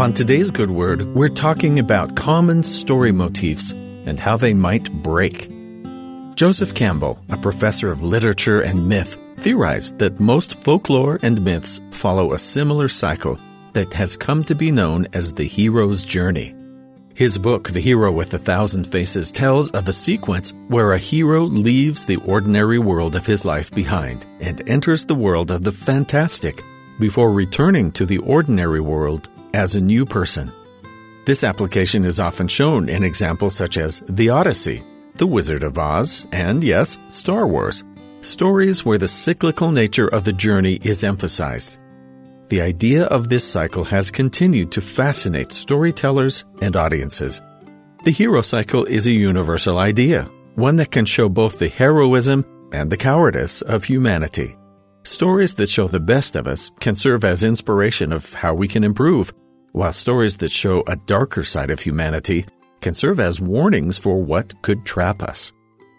On today's Good Word, we're talking about common story motifs and how they might break. Joseph Campbell, a professor of literature and myth, theorized that most folklore and myths follow a similar cycle that has come to be known as the hero's journey. His book, The Hero with a Thousand Faces, tells of a sequence where a hero leaves the ordinary world of his life behind and enters the world of the fantastic before returning to the ordinary world as a new person. This application is often shown in examples such as The Odyssey, The Wizard of Oz, and yes, Star Wars, stories where the cyclical nature of the journey is emphasized. The idea of this cycle has continued to fascinate storytellers and audiences. The hero cycle is a universal idea, one that can show both the heroism and the cowardice of humanity. Stories that show the best of us can serve as inspiration of how we can improve, while stories that show a darker side of humanity can serve as warnings for what could trap us.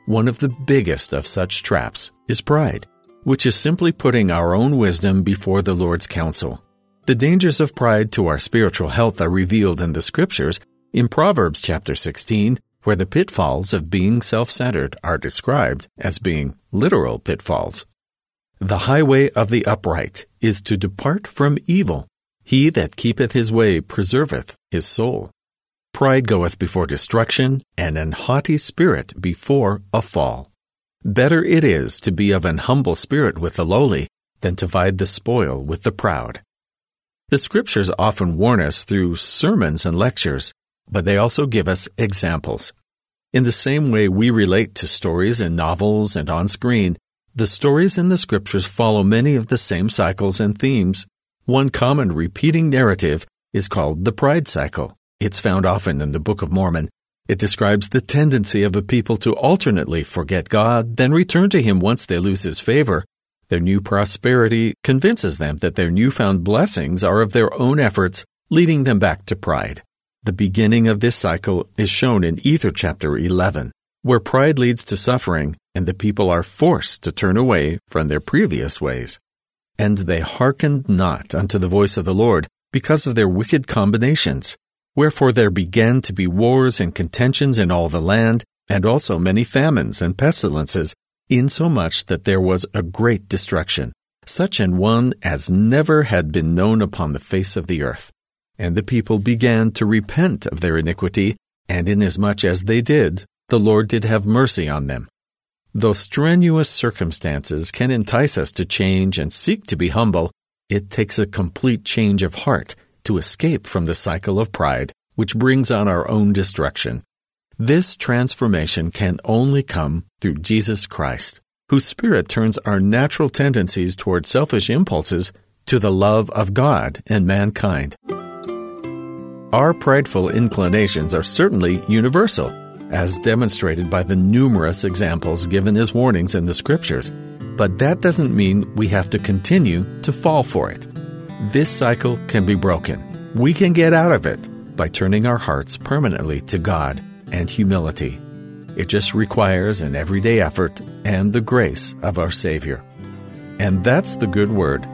One of the biggest of such traps is pride, which is simply putting our own wisdom before the Lord's counsel. The dangers of pride to our spiritual health are revealed in the scriptures in Proverbs chapter 16, where the pitfalls of being self-centered are described as being literal pitfalls. The highway of the upright is to depart from evil. He that keepeth his way preserveth his soul. Pride goeth before destruction, and an haughty spirit before a fall. Better it is to be of an humble spirit with the lowly than to divide the spoil with the proud. The scriptures often warn us through sermons and lectures, but they also give us examples. In the same way we relate to stories in novels and on screen, the stories in the scriptures follow many of the same cycles and themes. One common repeating narrative is called the pride cycle. It's found often in the Book of Mormon. It describes the tendency of a people to alternately forget God, then return to Him once they lose His favor. Their new prosperity convinces them that their newfound blessings are of their own efforts, leading them back to pride. The beginning of this cycle is shown in Ether chapter 11, where pride leads to suffering and the people are forced to turn away from their previous ways. And they hearkened not unto the voice of the Lord because of their wicked combinations. Wherefore there began to be wars and contentions in all the land, and also many famines and pestilences, insomuch that there was a great destruction, such an one as never had been known upon the face of the earth. And the people began to repent of their iniquity, and inasmuch as they did, the Lord did have mercy on them. Though strenuous circumstances can entice us to change and seek to be humble, it takes a complete change of heart to escape from the cycle of pride, which brings on our own destruction. This transformation can only come through Jesus Christ, whose Spirit turns our natural tendencies toward selfish impulses to the love of God and mankind. Our prideful inclinations are certainly universal as demonstrated by the numerous examples given as warnings in the scriptures. But that doesn't mean we have to continue to fall for it. This cycle can be broken. We can get out of it by turning our hearts permanently to God and humility. It just requires an everyday effort and the grace of our Savior. And that's the good word